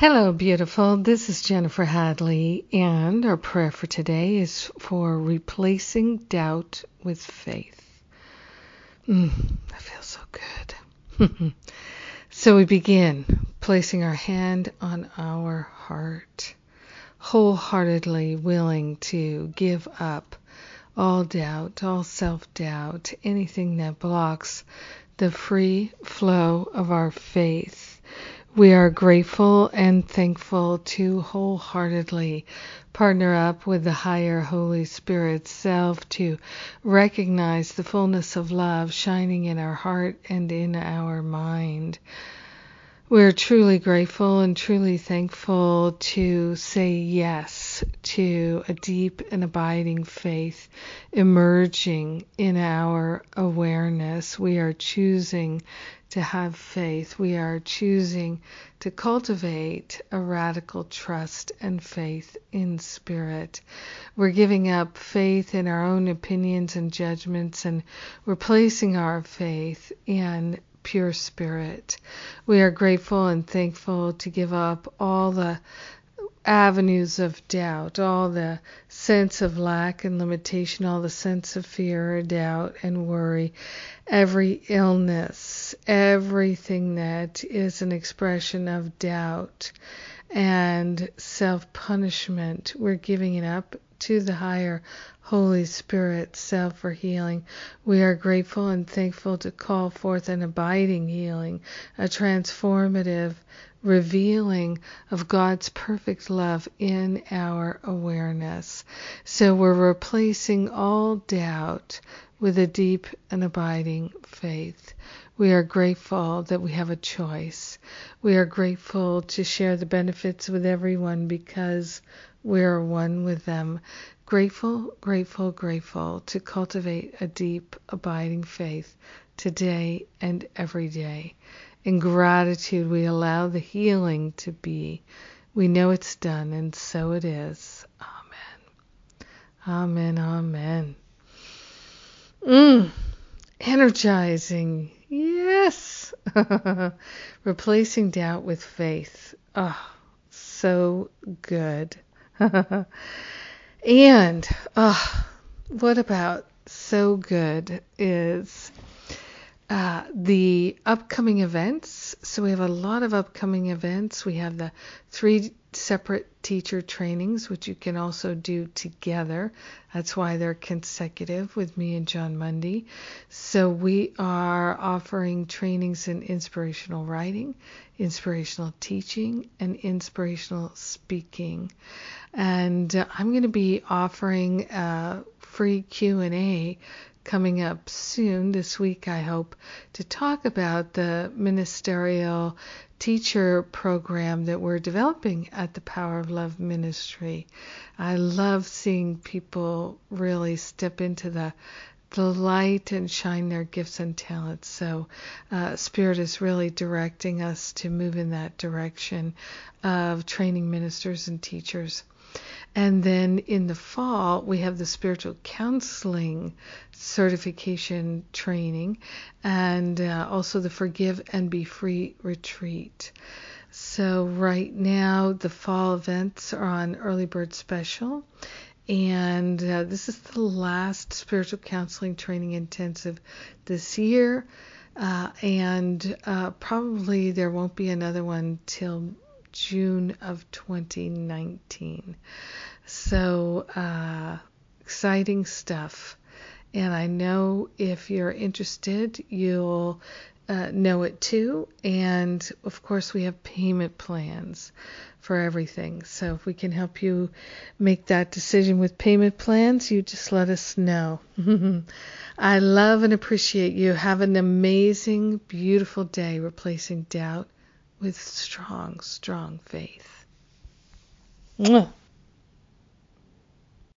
Hello, beautiful. This is Jennifer Hadley, and our prayer for today is for replacing doubt with faith. Mm, that feels so good. so we begin placing our hand on our heart, wholeheartedly willing to give up all doubt, all self doubt, anything that blocks the free flow of our faith we are grateful and thankful to wholeheartedly partner up with the higher Holy Spirit self to recognize the fullness of love shining in our heart and in our mind. We're truly grateful and truly thankful to say yes to a deep and abiding faith emerging in our awareness. We are choosing to have faith. We are choosing to cultivate a radical trust and faith in spirit. We're giving up faith in our own opinions and judgments and we're placing our faith in pure spirit. We are grateful and thankful to give up all the avenues of doubt, all the sense of lack and limitation, all the sense of fear, doubt, and worry, every illness, everything that is an expression of doubt and self punishment. We're giving it up to the higher Holy Spirit self for healing. We are grateful and thankful to call forth an abiding healing, a transformative revealing of God's perfect love in our awareness. So we're replacing all doubt with a deep and abiding faith. We are grateful that we have a choice. We are grateful to share the benefits with everyone because we are one with them. Grateful, grateful, grateful to cultivate a deep, abiding faith today and every day. In gratitude, we allow the healing to be. We know it's done, and so it is. Amen. Amen. Amen. Mm, energizing. Yes. Replacing doubt with faith. Oh, so good. and oh, what about so good is uh, the upcoming events. So we have a lot of upcoming events. We have the three separate teacher trainings, which you can also do together. That's why they're consecutive with me and Jon Mundy. So we are offering trainings in inspirational writing, inspirational teaching, and inspirational speaking. And I'm going to be offering a free Q&A coming up soon this week, I hope, to talk about the ministerial teacher program that we're developing at the Power of Love Ministry. I love seeing people really step into the the light and shine their gifts and talents. So, uh, Spirit is really directing us to move in that direction of training ministers and teachers. And then in the fall, we have the spiritual counseling certification training and uh, also the Forgive and Be Free retreat. So, right now, the fall events are on early bird special. And uh, this is the last spiritual counseling training intensive this year. Uh, and uh, probably there won't be another one till June of 2019. So, uh, exciting stuff. And I know if you're interested, you'll uh, know it too. And of course, we have payment plans for everything. So if we can help you make that decision with payment plans, you just let us know. I love and appreciate you. Have an amazing, beautiful day replacing doubt with strong, strong faith. Mwah.